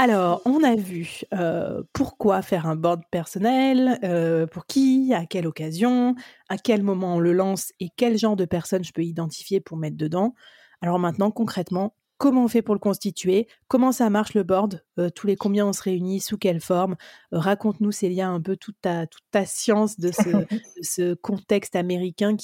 Alors, on a vu euh, pourquoi faire un board personnel, euh, pour qui, à quelle occasion, à quel moment on le lance et quel genre de personnes je peux identifier pour mettre dedans. Alors maintenant, concrètement, comment on fait pour le constituer, comment ça marche le board, euh, tous les combien on se réunit, sous quelle forme. Raconte-nous, Célia, un peu toute ta, toute ta science de ce, de ce contexte américain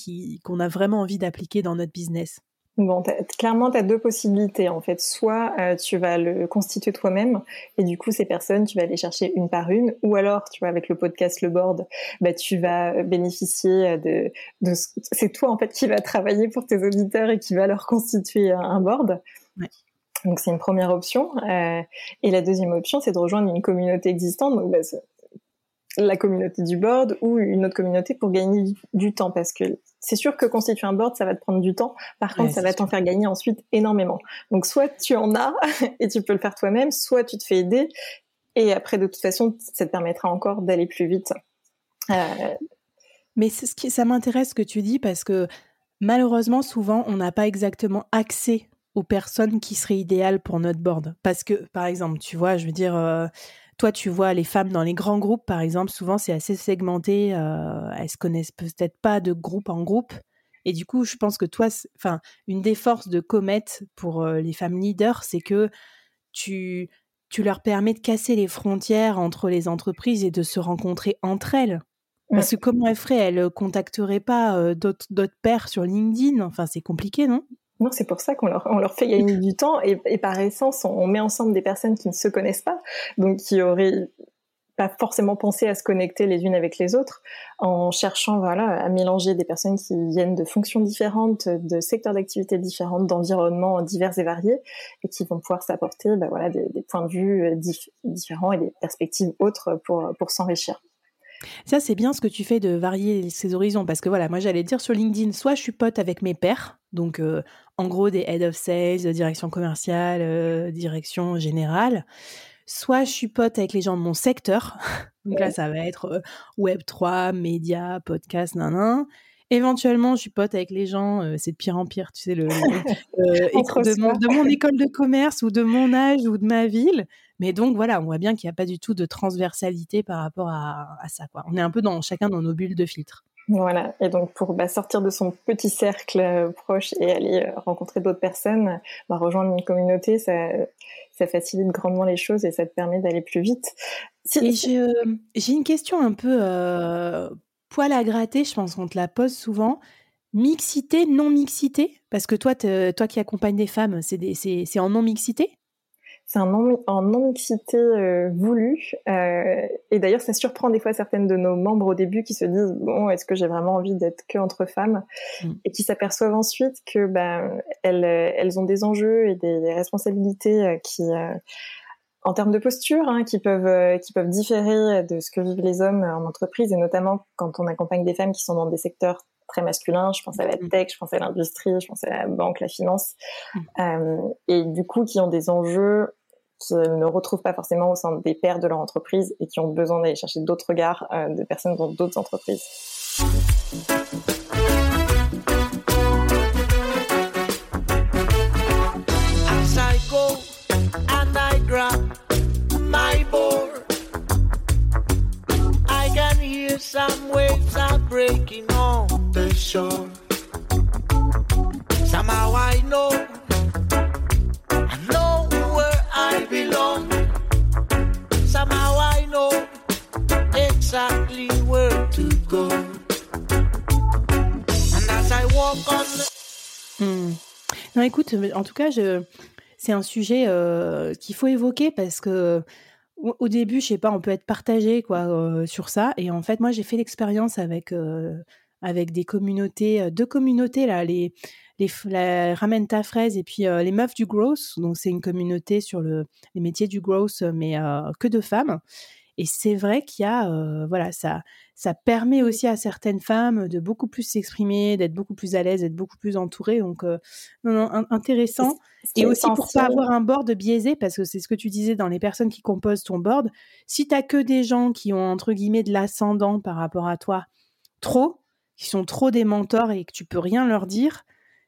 qu'on a vraiment envie d'appliquer dans notre business. Bon, clairement, tu as deux possibilités en fait. Soit euh, tu vas le constituer toi-même et du coup ces personnes, tu vas les chercher une par une, ou alors tu vois avec le podcast Le Board, bah tu vas bénéficier de, de c'est toi en fait qui va travailler pour tes auditeurs et qui va leur constituer un board. Ouais. Donc c'est une première option. Euh, et la deuxième option, c'est de rejoindre une communauté existante. Donc bah, la communauté du board ou une autre communauté pour gagner du temps parce que c'est sûr que constituer un board ça va te prendre du temps. Par contre ça va t'en faire gagner ensuite énormément. Donc soit tu en as et tu peux le faire toi-même soit tu te fais aider. Et après de toute façon ça te permettra encore d'aller plus vite. Euh... mais ce qui ça m'intéresse ce que tu dis parce que malheureusement souvent on n'a pas exactement accès aux personnes qui seraient idéales pour notre board. Parce que par exemple tu vois je veux dire euh toi, tu vois les femmes dans les grands groupes, par exemple, souvent c'est assez segmenté. Euh, elles se connaissent peut-être pas de groupe en groupe. Et du coup, je pense que toi, enfin, une des forces de Comet pour euh, les femmes leaders, c'est que tu, tu leur permets de casser les frontières entre les entreprises et de se rencontrer entre elles. Parce que comment elles feraient? Elles contacteraient pas euh, d'autres pairs sur LinkedIn? Enfin, c'est compliqué, non? Non, c'est pour ça qu'on leur, on leur fait gagner du temps et, et par essence, on, met ensemble des personnes qui ne se connaissent pas, donc qui auraient pas forcément pensé à se connecter les unes avec les autres, en cherchant voilà à mélanger des personnes qui viennent de fonctions différentes, de secteurs d'activité différents, d'environnements divers et variés, et qui vont pouvoir s'apporter bah, voilà des, des, points de vue euh, différents et des perspectives autres pour pour s'enrichir. Ça, c'est bien ce que tu fais de varier ces horizons. Parce que voilà, moi, j'allais dire sur LinkedIn, soit je suis pote avec mes pairs, donc euh, en gros des head of sales, direction commerciale, euh, direction générale, soit je suis pote avec les gens de mon secteur. donc là, ça va être euh, Web3, médias, podcast, nan, Éventuellement, je suis pote avec les gens, c'est de pire en pire, tu sais, le, de, mon, de, mon, école de commerce ou de mon âge ou de ma ville. Mais donc voilà, on voit bien qu'il n'y a pas du tout de transversalité par rapport à, ça. Quoi. On est un peu dans chacun dans nos bulles de filtre. Voilà, et donc pour bah, sortir de son petit cercle euh, proche et aller euh, rencontrer d'autres personnes, bah, rejoindre une communauté, ça, ça facilite grandement les choses et ça te permet d'aller plus vite. j'ai une question un peu euh, poil à gratter, je pense qu'on te la pose souvent. Mixité, non-mixité? Parce que toi, toi qui accompagnes des femmes, c'est en non-mixité? C'est un non, en non-mixité euh, voulue. Euh, et d'ailleurs, ça surprend des fois certaines de nos membres au début qui se disent bon, est-ce que j'ai vraiment envie d'être que entre femmes? Mm. Et qui s'aperçoivent ensuite que ben elles, elles ont des enjeux et des, responsabilités euh, qui en termes de posture, hein, qui peuvent qui peuvent différer de ce que vivent les hommes en entreprise et notamment quand on accompagne des femmes qui sont dans des secteurs très masculin. Je pense à la mm. tech, je pense à l'industrie, je pense à la banque, la finance. Mm. Euh, et du coup, qui ont des enjeux qui ne retrouvent pas forcément au sein des pairs de leur entreprise et qui ont besoin d'aller chercher d'autres regards euh, de personnes dans d'autres entreprises. Breaking on the shore. Somehow I know, I know where I belong. Somehow I know exactly where to go. And as I walk on the Hmm. Non, écoute, en tout cas, je... c'est un sujet euh, qu'il faut évoquer parce que au début, je sais pas, on peut être partagé quoi euh, sur ça. Et en fait, moi, j'ai fait l'expérience avec euh, avec des communautés, euh, deux communautés là, les les la ramène ta fraise et puis les meufs du growth. Donc c'est une communauté sur le les métiers du growth, mais que de femmes. Et c'est vrai qu'il y a, euh, voilà, ça, ça permet aussi à certaines femmes de beaucoup plus s'exprimer, d'être beaucoup plus à l'aise, d'être beaucoup plus entourées. Donc, euh, non, non, in- intéressant. Et aussi pour pas avoir un board biaisé, parce que c'est ce que tu disais dans les personnes qui composent ton board. Si t'as que des gens qui ont entre guillemets de l'ascendant par rapport à toi, trop, qui sont trop des mentors et que tu peux rien leur dire,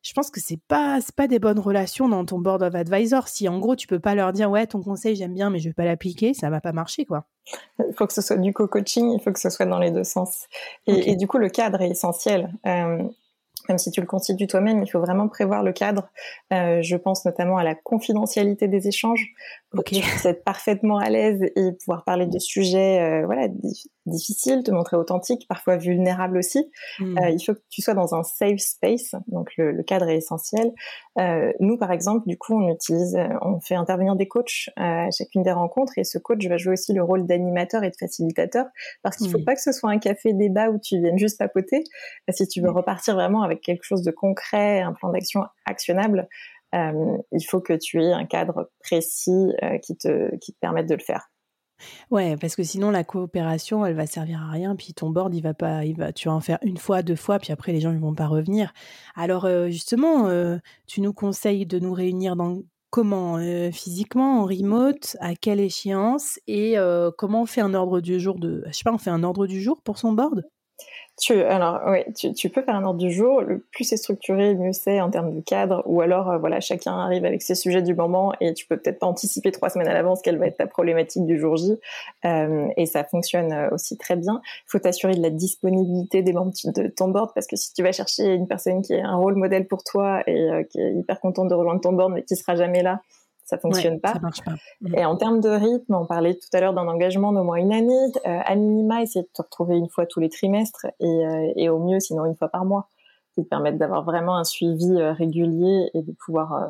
je pense que c'est pas pas des bonnes relations dans ton board of advisor. Si en gros tu peux pas leur dire ouais ton conseil j'aime bien mais je vais pas l'appliquer, ça va pas marcher quoi. Il faut que ce soit du co-coaching, il faut que ce soit dans les deux sens. Et, du coup, le cadre est essentiel. Euh, même si tu le constitues toi-même, il faut vraiment prévoir le cadre. Euh, je pense notamment à la confidentialité des échanges pour Ok. que tu puisses être parfaitement à l'aise et pouvoir parler de sujets euh, voilà, di- difficiles, te montrer authentique, parfois vulnérable aussi. Hmm. Euh, il faut que tu sois dans un safe space, donc le, le cadre est essentiel. Euh, nous, par exemple, du coup, on utilise, euh, on fait intervenir des coachs euh, à chacune des rencontres, et ce coach va jouer aussi le rôle d'animateur et de facilitateur, parce qu'il faut Mhm. pas que ce soit un café débat où tu viennes juste papoter. Euh, Si tu veux repartir vraiment avec quelque chose de concret, un plan d'action actionnable, euh, il faut que tu aies un cadre précis euh, qui te qui te permette de le faire. Ouais, parce que sinon la coopération, elle va servir à rien. Puis ton board, il va pas, va, tu vas en faire une fois, deux fois, puis après les gens ils vont pas revenir. Alors euh, justement, euh, tu nous conseilles de nous réunir dans comment Euh, physiquement, en remote, à quelle échéance et comment on fait un ordre du jour de, je sais pas, on fait un ordre du jour pour son board? Tu, alors, oui, tu, tu peux faire un ordre du jour. Le plus c'est structuré, mieux c'est en termes de cadre. Ou alors, euh, voilà, chacun arrive avec ses sujets du moment et tu peux peut-être pas anticiper trois semaines à l'avance quelle va être ta problématique du jour J. Euh, et ça fonctionne euh, aussi très bien. Il faut t'assurer de la disponibilité des membres de ton board parce que si tu vas chercher une personne qui est un rôle modèle pour toi et euh, qui est hyper contente de rejoindre ton board mais qui sera jamais là, ça fonctionne Ouais, pas. Ça marche pas. Mhm. Et en termes de rythme, on parlait tout à l'heure d'un engagement d'au moins une année. Euh, à minima, essayer de te retrouver une fois tous les trimestres et, euh, et au mieux, sinon une fois par mois, qui te permettent d'avoir vraiment un suivi euh, régulier et de pouvoir euh,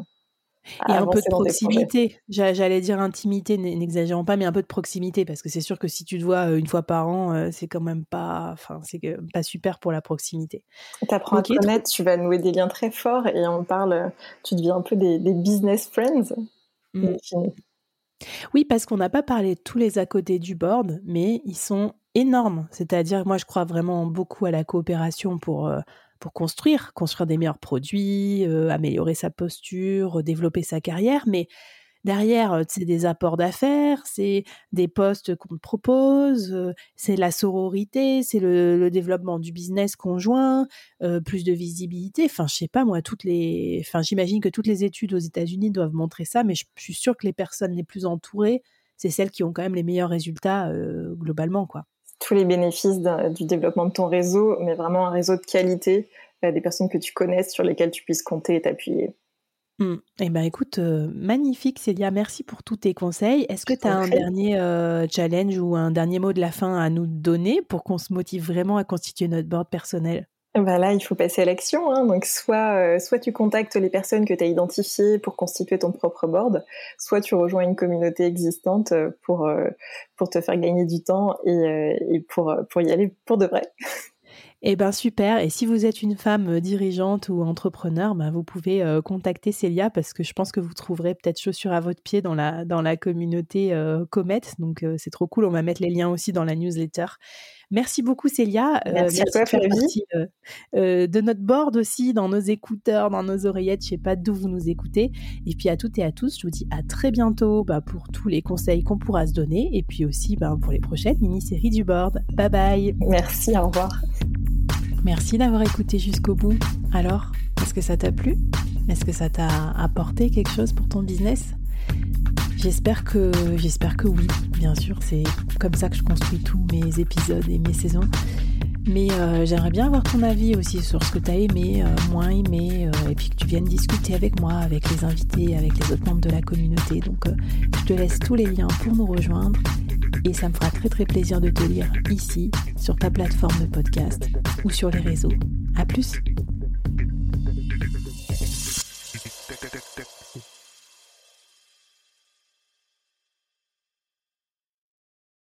Et un peu de proximité. J'a- J'allais dire intimité, n'exagérons pas, mais un peu de proximité, parce que c'est sûr que si tu te vois une fois par an, c'est quand même pas, enfin, c'est pas super pour la proximité. T'apprends Ok, à connaître, tu vas nouer des liens très forts et on parle, tu deviens un peu des, des business friends. Mm. fine. Oui, parce qu'on n'a pas parlé de tous les à côté du board, mais ils sont énormes. C'est-à-dire, moi, je crois vraiment beaucoup à la coopération pour, euh, pour construire, construire des meilleurs produits, euh, améliorer sa posture, développer sa carrière. Mais derrière, c'est des apports d'affaires, c'est des postes qu'on te propose, c'est la sororité, c'est le, développement du business conjoint, plus de visibilité. Enfin, je sais pas moi, toutes les, enfin, j'imagine que toutes les études aux États-Unis doivent montrer ça, mais je, suis sûre que les personnes les plus entourées, c'est celles qui ont quand même les meilleurs résultats globalement, quoi. Tous les bénéfices du développement de ton réseau, mais vraiment un réseau de qualité, euh, des personnes que tu connaisses sur lesquelles tu puisses compter et t'appuyer. Hmm. Eh ben écoute, euh, magnifique Célia, merci pour tous tes conseils. Est-ce que tu as un dernier euh, challenge ou un dernier mot de la fin à nous donner pour qu'on se motive vraiment à constituer notre board personnel? Bah là, il faut passer à l'action. Hein. Donc, soit, euh, soit tu contactes les personnes que tu as identifiées pour constituer ton propre board, soit tu rejoins une communauté existante pour, pour te faire gagner du temps et, et pour, pour y aller pour de vrai. Eh ben super. Et si vous êtes une femme euh, dirigeante ou entrepreneur, ben vous pouvez euh, contacter Célia parce que je pense que vous trouverez peut-être chaussure à votre pied dans la, dans la communauté euh, Comet. Donc euh, c'est trop cool. On va mettre les liens aussi dans la newsletter. Merci beaucoup Célia. Euh, Merci à toi, de Flavie. notre board aussi, dans nos écouteurs, dans nos oreillettes. Je sais pas d'où vous nous écoutez. Et puis à toutes et à tous, je vous dis à très bientôt bah, pour tous les conseils qu'on pourra se donner et puis aussi bah, pour les prochaines mini-séries du board. Bye bye. Merci, au revoir. Merci d'avoir écouté jusqu'au bout. Alors, est-ce que ça t'a plu? Est-ce que ça t'a apporté quelque chose pour ton business? J'espère que, j'espère que oui, bien sûr, c'est comme ça que je construis tous mes épisodes et mes saisons. Mais euh, j'aimerais bien avoir ton avis aussi sur ce que tu as aimé, euh, moins aimé, euh, et puis que tu viennes discuter avec moi, avec les invités, avec les autres membres de la communauté. Donc je te laisse tous les liens pour nous rejoindre et ça me fera très très plaisir de te lire ici, sur ta plateforme de podcast ou sur les réseaux. À plus!